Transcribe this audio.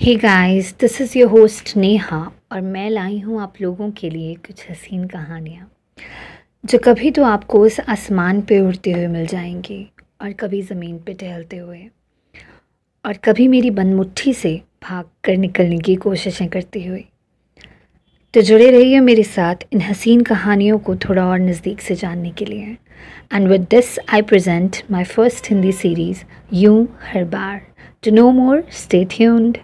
Hey guys this is your host Neha और मैं लाई हूँ आप लोगों के लिए कुछ हसीन कहानियाँ। जो कभी तो आपको उस आसमान पे उड़ते हुए मिल जाएँगी और कभी ज़मीन पे टहलते हुए। और कभी मेरी बनमुट्ठी से भाग कर निकलने की कोशिशें करती हुई तो जुड़े रहिए मेरे साथ इन हसीन कहानियों को थोड़ा और नज़दीक से जानने के लिए। And with this I present my first Hindi series यूँ हर बार। To know more stay tuned